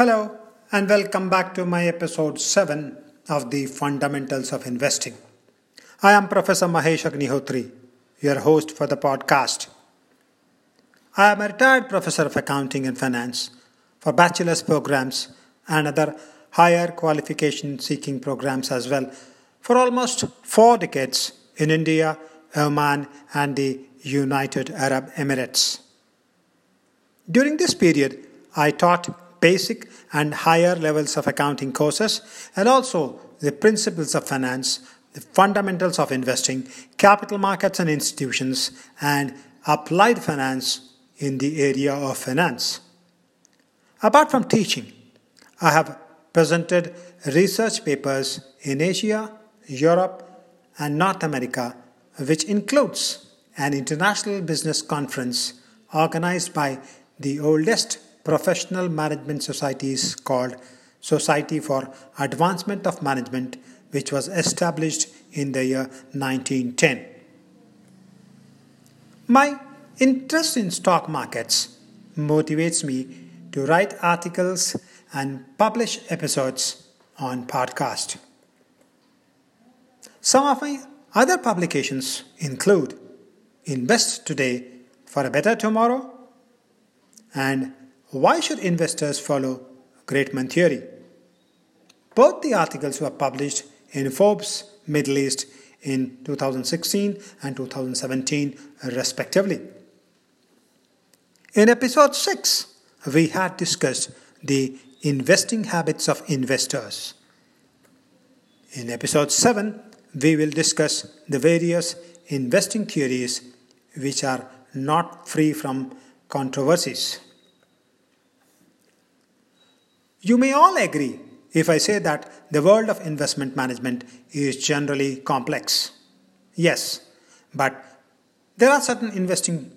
Hello, and welcome back to my episode 7 of the Fundamentals of Investing. I am Professor Mahesh Agnihotri, your host for the podcast. I am a retired professor of accounting and finance for bachelor's programs and other higher qualification seeking programs as well for almost four decades in India, Oman, and the United Arab Emirates. During this period, I taught basic and higher levels of accounting courses and also the principles of finance, the fundamentals of investing, capital markets and institutions, and applied finance in the area of finance. Apart from teaching, I have presented research papers in Asia, Europe, and North America, which includes an international business conference organized by the oldest professional management societies called Society for Advancement of Management, which was established in the year 1910. My interest in stock markets motivates me to write articles and publish episodes on podcast. Some of my other publications include Invest Today for a Better Tomorrow and Why Should Investors Follow Greatman Theory? Both the articles were published in Forbes Middle East in 2016 and 2017, respectively. In episode 6, we had discussed the investing habits of investors. In episode 7, we will discuss the various investing theories which are not free from controversies. You may all agree if I say that the world of investment management is generally complex. Yes, but there are certain investing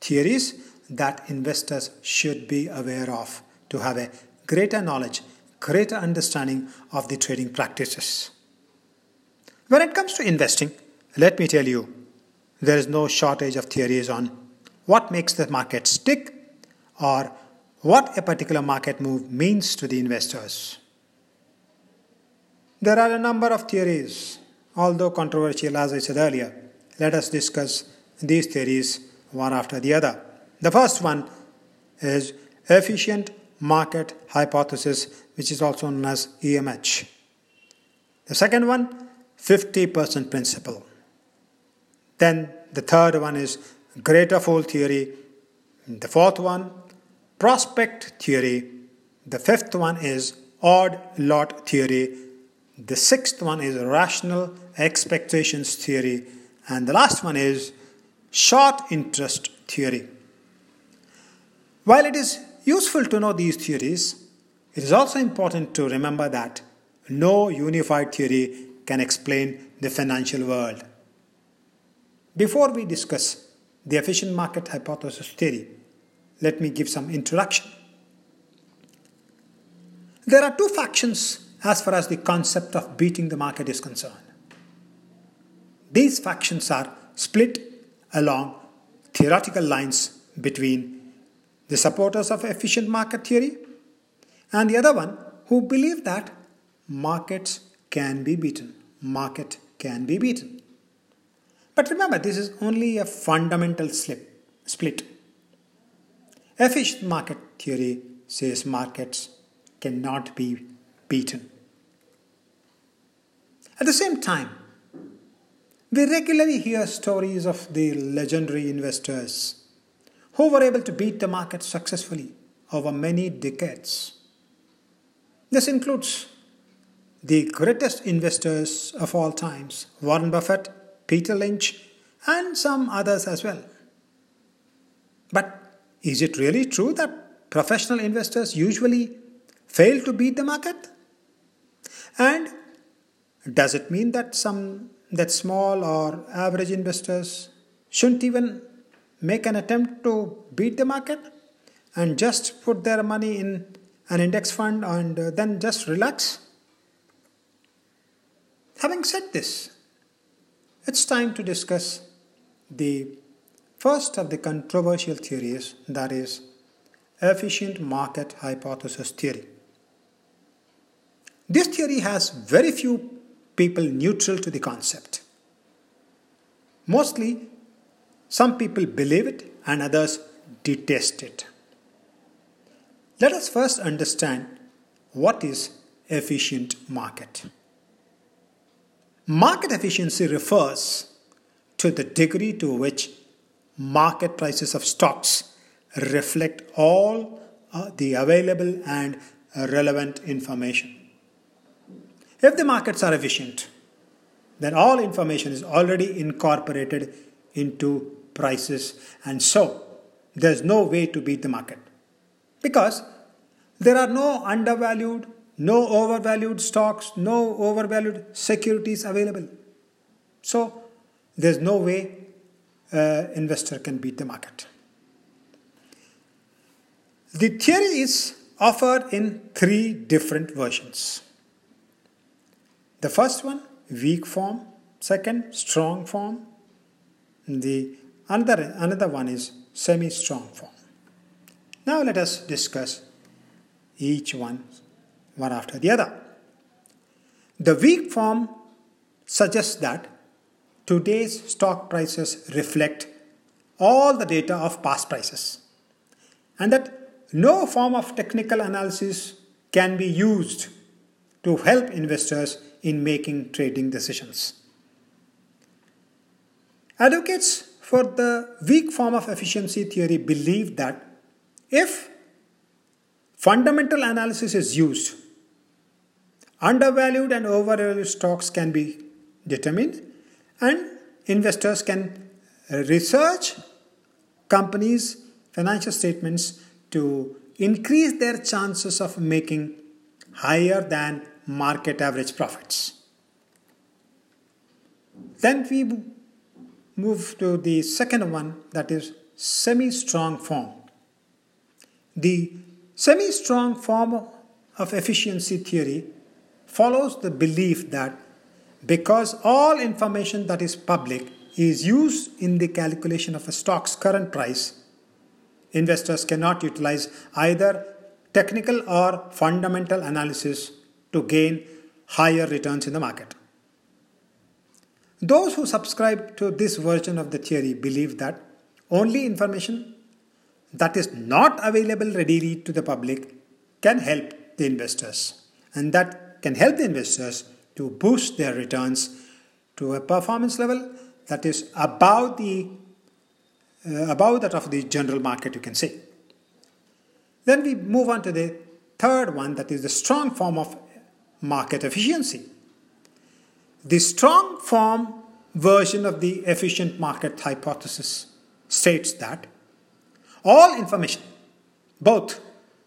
theories that investors should be aware of to have a greater knowledge, greater understanding of the trading practices. When it comes to investing, let me tell you, there is no shortage of theories on what makes the market stick or what a particular market move means to the investors. There are a number of theories, although controversial as I said earlier. Let us discuss these theories one after the other. The first one is efficient market hypothesis, which is also known as EMH. The second one, 50% principle. Then the third one is greater fool theory. The fourth one, prospect theory. The fifth one is odd lot theory. The sixth one is rational expectations theory. And the last one is short interest theory. While it is useful to know these theories, it is also important to remember that no unified theory can explain the financial world. Before we discuss the efficient market hypothesis theory, let me give some introduction. There are two factions as far as the concept of beating the market is concerned. These factions are split along theoretical lines between the supporters of efficient market theory, and the other one who believe that markets can be beaten. Market can be beaten. But remember, this is only a fundamental slip, split. Efficient market theory says markets cannot be beaten. At the same time, we regularly hear stories of the legendary investors who were able to beat the market successfully over many decades. This includes the greatest investors of all times Warren Buffett, Peter Lynch, and some others as well. But is it really true that professional investors usually fail to beat the market? And does it mean that some that small or average investors shouldn't even make an attempt to beat the market and just put their money in an index fund and uh, then just relax? Having said this, it's time to discuss the first of the controversial theories that is efficient market hypothesis theory. This theory has very few people neutral to the concept. Mostly, some people believe it and others detest it. Let us first understand what is efficient market. Market efficiency refers to the degree to which market prices of stocks reflect all uh, the available and relevant information. If the markets are efficient, then all information is already incorporated into prices, and so there's no way to beat the market because there are no undervalued, no overvalued stocks, no overvalued securities available. So there's no way Uh, investor can beat the market. The theory is offered in three different versions. The first one, weak form. Second, strong form. The another, another one is semi-strong form. Now let us discuss each one one after the other. The weak form suggests that today's stock prices reflect all the data of past prices and that no form of technical analysis can be used to help investors in making trading decisions. Advocates for the weak form of efficiency theory believe that if fundamental analysis is used, undervalued and overvalued stocks can be determined and investors can research companies' financial statements to increase their chances of making higher than market average profits. Then we move to the second one that is semi strong form. The semi strong form of efficiency theory follows the belief that because all information that is public is used in the calculation of a stock's current price, investors cannot utilize either technical or fundamental analysis to gain higher returns in the market. Those who subscribe to this version of the theory believe that only information that is not available readily to the public can help the investors and that can help the investors to boost their returns to a performance level that is above the uh, above that of the general market you can say. Then we move on to the third one that is the strong form of market efficiency. The strong form version of the efficient market hypothesis states that all information both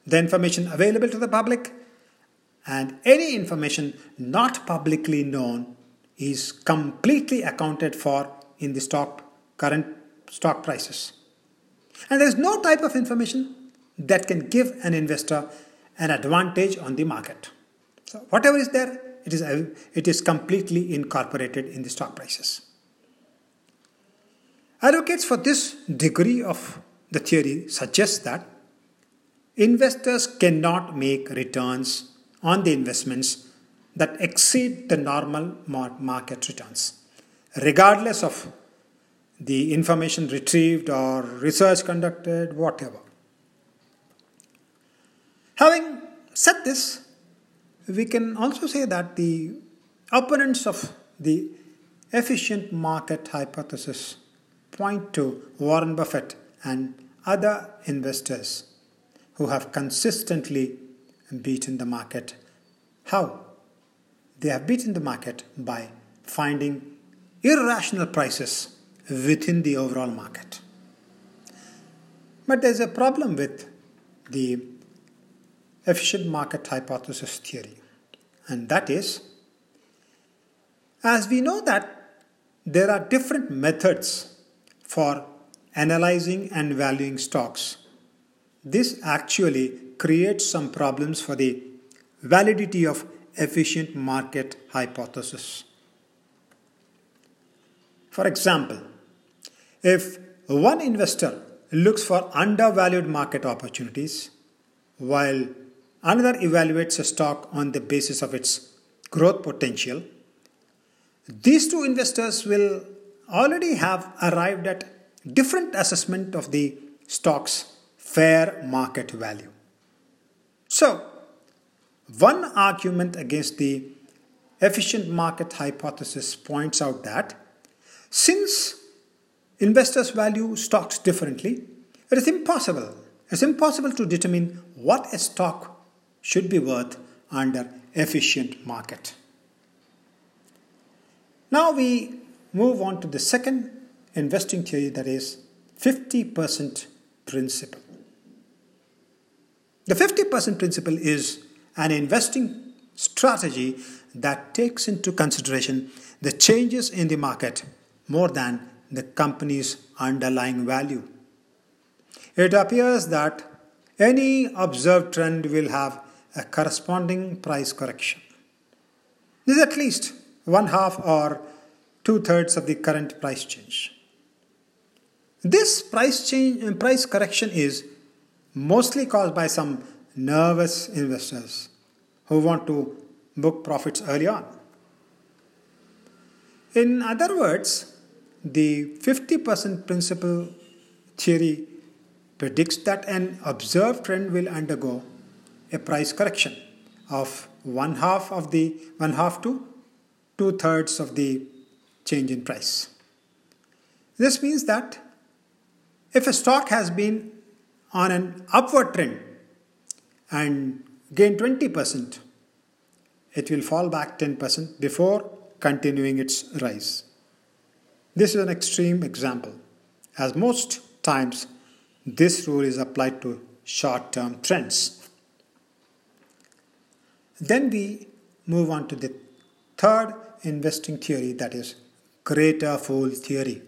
the information available to the public and any information not publicly known is completely accounted for in the stock current stock prices. And there is no type of information that can give an investor an advantage on the market. So whatever is there, it is, it is completely incorporated in the stock prices. Advocates for this degree of the theory suggest that investors cannot make returns on the investments that exceed the normal market returns, regardless of the information retrieved or research conducted, whatever. Having said this, we can also say that the opponents of the efficient market hypothesis point to Warren Buffett and other investors who have consistently beaten the market. How? They have beaten the market by finding irrational prices within the overall market. But there's a problem with the efficient market hypothesis theory, and that is as we know that there are different methods for analyzing and valuing stocks, this actually creates some problems for the validity of efficient market hypothesis. For example, if one investor looks for undervalued market opportunities while another evaluates a stock on the basis of its growth potential, these two investors will already have arrived at different assessment of the stock's fair market value. So, one argument against the efficient market hypothesis points out that since investors value stocks differently, it is impossible. It's impossible to determine what a stock should be worth under efficient market. Now we move on to the second investing theory that is 50% principle. The 50% principle is an investing strategy that takes into consideration the changes in the market more than the company's underlying value. It appears that any observed trend will have a corresponding price correction. This is at least one half or two thirds of the current price change. This price change price correction is mostly caused by some nervous investors who want to book profits early on. In other words, the 50% principle theory predicts that an observed trend will undergo a price correction of one half of the one half to two thirds of the change in price. This means that if a stock has been on an upward trend and gain 20%, it will fall back 10% before continuing its rise. This is an extreme example, as most times this rule is applied to short term trends. Then we move on to the third investing theory that is greater fool theory.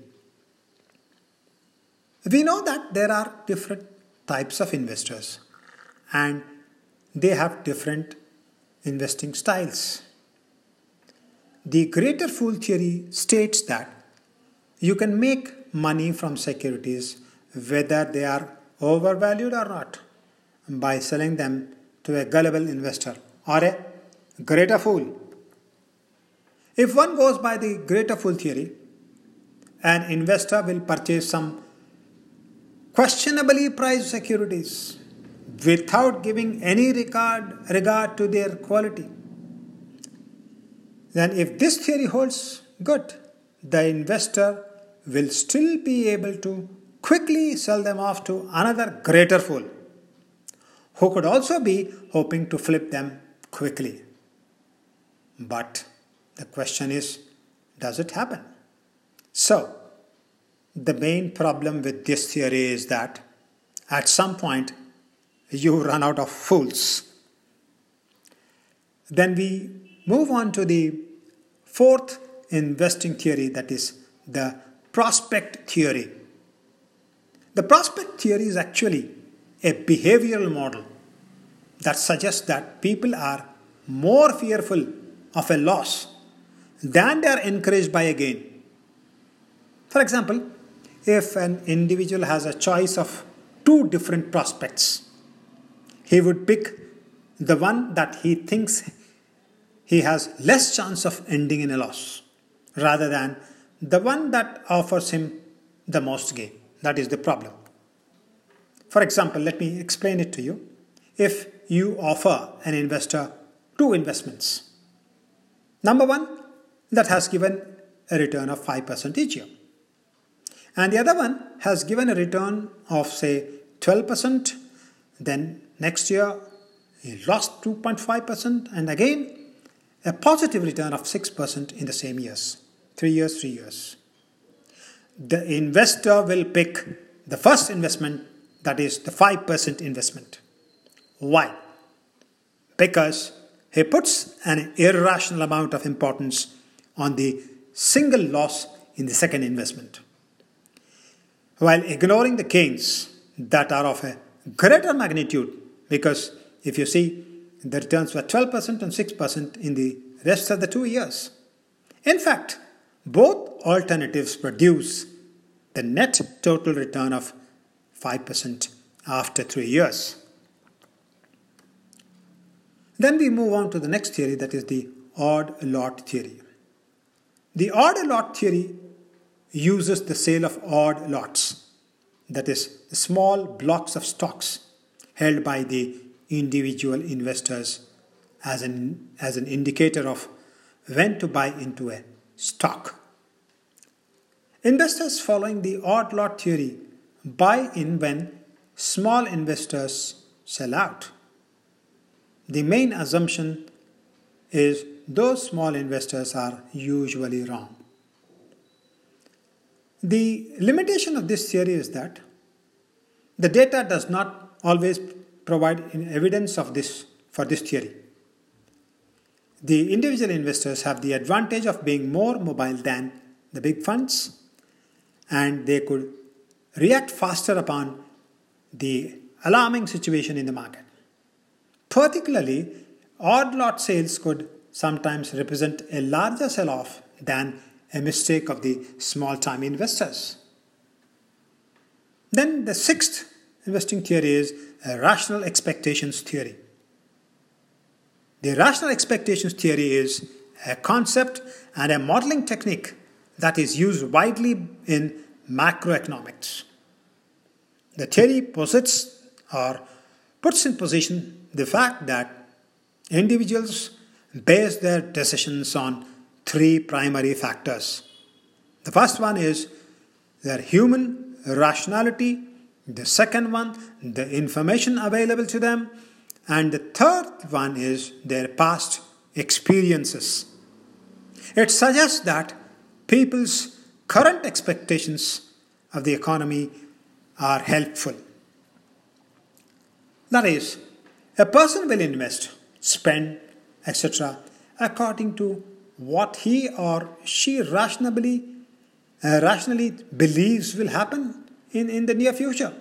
We know that there are different types of investors and they have different investing styles. The greater fool theory states that you can make money from securities whether they are overvalued or not by selling them to a gullible investor or a greater fool. If one goes by the greater fool theory, an investor will purchase some questionably priced securities without giving any regard, regard to their quality. Then, if this theory holds good, the investor will still be able to quickly sell them off to another greater fool who could also be hoping to flip them quickly. But the question is does it happen? So, the main problem with this theory is that at some point you run out of fools. Then we move on to the fourth investing theory that is the prospect theory. The prospect theory is actually a behavioral model that suggests that people are more fearful of a loss than they are encouraged by a gain. For example, if an individual has a choice of two different prospects, he would pick the one that he thinks he has less chance of ending in a loss rather than the one that offers him the most gain. That is the problem. For example, let me explain it to you. If you offer an investor two investments, number one, that has given a return of 5% each year, and the other one has given a return of, say, 12%, then next year he lost 2.5%, and again a positive return of 6% in the same years three years, three years. The investor will pick the first investment that is the 5% investment. Why? Because he puts an irrational amount of importance on the single loss in the second investment, while ignoring the gains that are of a greater magnitude. Because if you see, the returns were 12% and 6% in the rest of the two years. In fact, both alternatives produce the net total return of 5% after three years. Then we move on to the next theory that is the odd lot theory. The odd lot theory uses the sale of odd lots, that is, small blocks of stocks held by the individual investors as an, as an indicator of when to buy into a stock. Investors following the odd lot theory buy in when small investors sell out. The main assumption is those small investors are usually wrong. The limitation of this theory is that the data does not always provide evidence of this for this theory. The individual investors have the advantage of being more mobile than the big funds and they could react faster upon the alarming situation in the market. Particularly, odd lot sales could sometimes represent a larger sell off than a mistake of the small time investors. Then the sixth investing theory is a rational expectations theory. The rational expectations theory is a concept and a modeling technique that is used widely in macroeconomics. The theory posits or puts in position the fact that individuals base their decisions on three primary factors. The first one is their human rationality, the second one, the information available to them, and the third one is their past experiences. It suggests that people's current expectations of the economy are helpful. That is, a person will invest, spend, etc., according to what he or she rationally, uh, rationally believes will happen in, in the near future.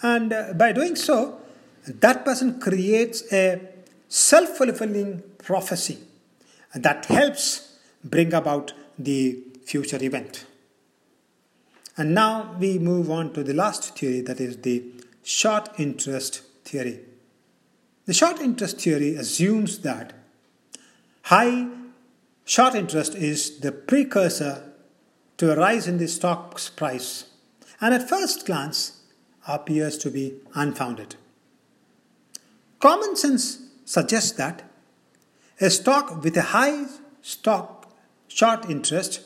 And uh, by doing so, that person creates a self fulfilling prophecy that helps bring about the future event. And now we move on to the last theory that is the short interest theory. The short interest theory assumes that high short interest is the precursor to a rise in the stock's price and at first glance appears to be unfounded. Common sense suggests that a stock with a high stock short interest,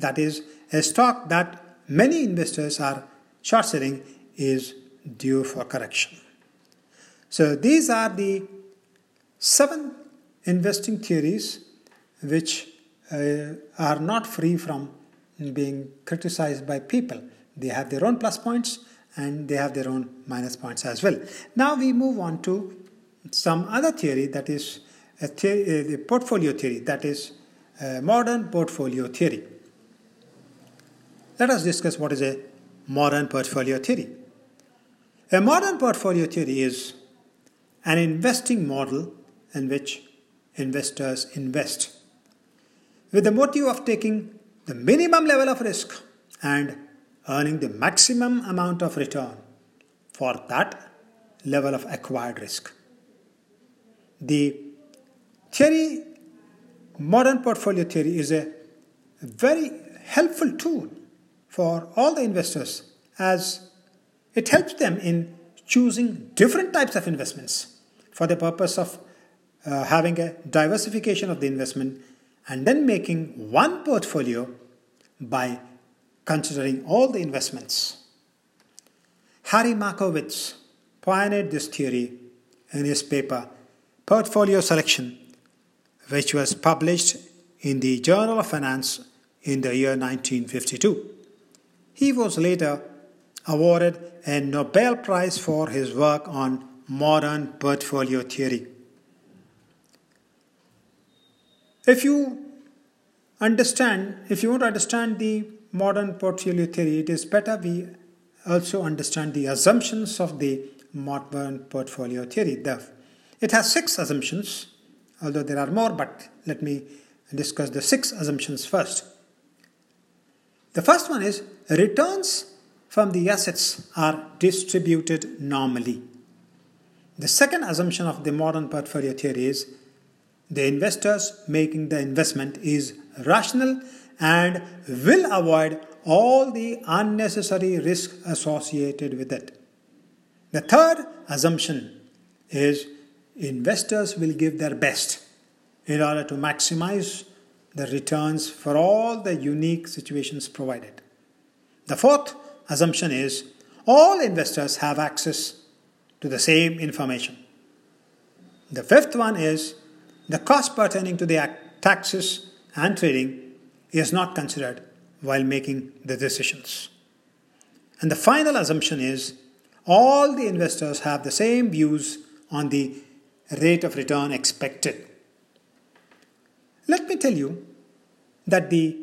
that is, a stock that many investors are short selling, is due for correction. So, these are the seven investing theories which uh, are not free from being criticized by people. They have their own plus points and they have their own minus points as well. Now we move on to some other theory that is a uh, the portfolio theory, that is modern portfolio theory. Let us discuss what is a modern portfolio theory. A modern portfolio theory is an investing model in which investors invest with the motive of taking the minimum level of risk and earning the maximum amount of return for that level of acquired risk. The theory, modern portfolio theory, is a very helpful tool for all the investors as it helps them in choosing different types of investments for the purpose of uh, having a diversification of the investment and then making one portfolio by considering all the investments. Harry Markowitz pioneered this theory in his paper Portfolio Selection, which was published in the Journal of Finance in the year 1952. He was later awarded a Nobel Prize for his work on modern portfolio theory. If you understand, if you want to understand the modern portfolio theory, it is better we also understand the assumptions of the modern portfolio theory. It has six assumptions, although there are more, but let me discuss the six assumptions first. The first one is returns from the assets are distributed normally. The second assumption of the modern portfolio theory is the investors making the investment is rational and will avoid all the unnecessary risk associated with it. The third assumption is investors will give their best in order to maximize the returns for all the unique situations provided. The fourth assumption is all investors have access to the same information. The fifth one is the cost pertaining to the taxes and trading is not considered while making the decisions. And the final assumption is all the investors have the same views on the rate of return expected. Let me tell you that the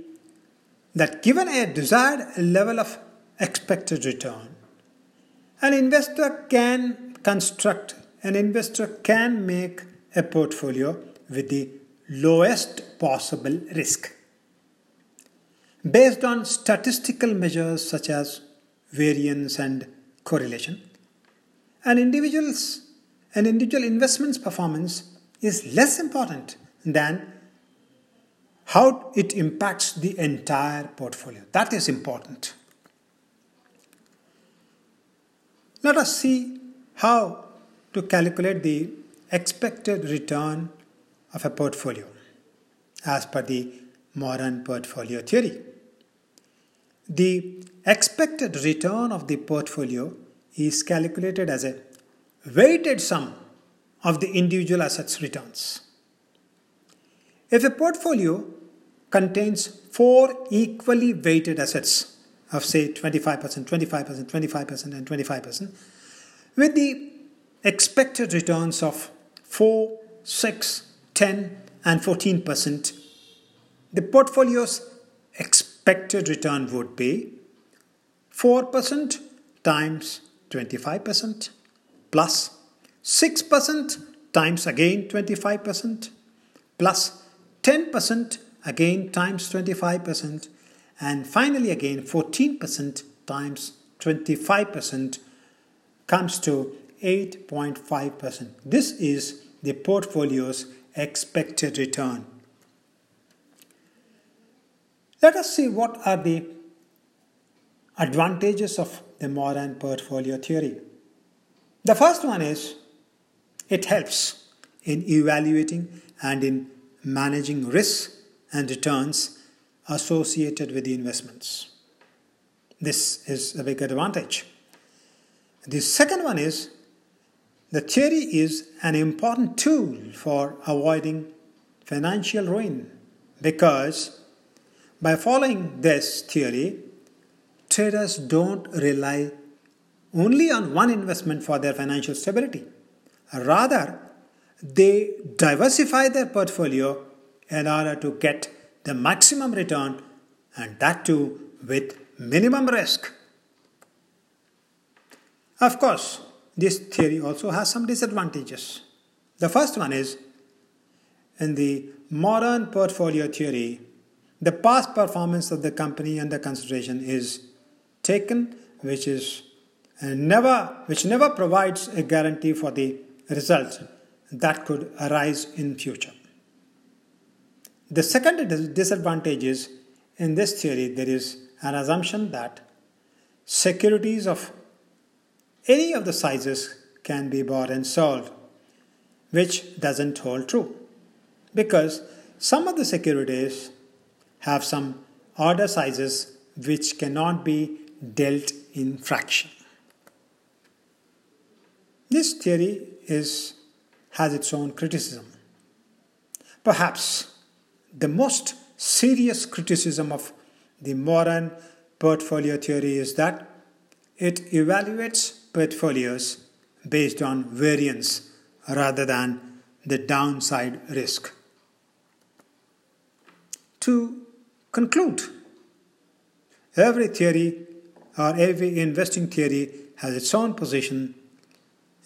that given a desired level of expected return, an investor can construct, an investor can make a portfolio with the lowest possible risk. Based on statistical measures such as variance and correlation, an individual's an individual investment's performance is less important than how it impacts the entire portfolio. That is important. Let us see how to calculate the expected return of a portfolio as per the modern portfolio theory. The expected return of the portfolio is calculated as a weighted sum of the individual assets returns. If a portfolio contains four equally weighted assets of say 25%, 25%, 25%, and 25%, with the expected returns of 4, 6, 10, and 14%, the portfolio's expected return would be 4% times 25% plus 6% times again 25% plus 10% again times 25% and finally again 14% times 25% comes to 8.5%. This is the portfolio's expected return. Let us see what are the advantages of the modern portfolio theory. The first one is it helps in evaluating and in managing risks and returns associated with the investments. This is a big advantage. The second one is the theory is an important tool for avoiding financial ruin because by following this theory, traders don't rely only on one investment for their financial stability. Rather, they diversify their portfolio in order to get the maximum return and that too with minimum risk. Of course, this theory also has some disadvantages. The first one is in the modern portfolio theory, the past performance of the company under consideration is taken, which is uh, never which never provides a guarantee for the result that could arise in future. The second disadvantage is in this theory, there is an assumption that securities of any of the sizes can be bought and sold, which doesn't hold true because some of the securities have some order sizes which cannot be dealt in fraction. This theory is, has its own criticism. Perhaps the most serious criticism of the modern portfolio theory is that it evaluates portfolios based on variance rather than the downside risk. To conclude, every theory or every investing theory has its own position,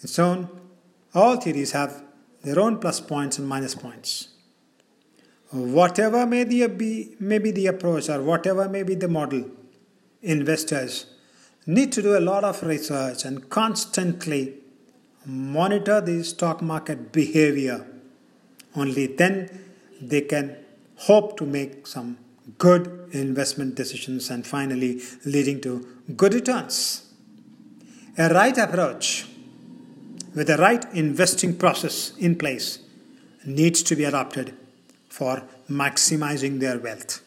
its own, all theories have their own plus points and minus points whatever may, the, may be the approach or whatever may be the model, investors need to do a lot of research and constantly monitor the stock market behavior. Only then they can hope to make some good investment decisions and finally leading to good returns. A right approach with a right investing process in place needs to be adopted for maximizing their wealth.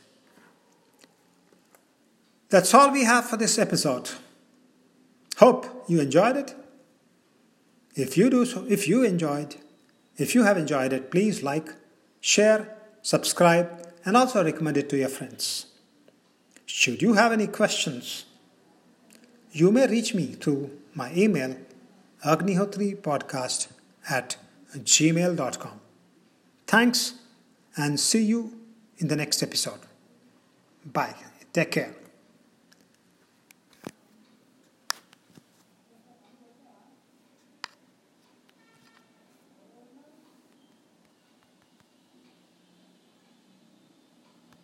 That's all we have for this episode. Hope you enjoyed it. If you do so, if you enjoyed, if you have enjoyed it, please like, share, subscribe, and also recommend it to your friends. Should you have any questions, you may reach me through my email agnihotripodcast at gmail.com. Thanks and see you in the next episode. Bye. Take care.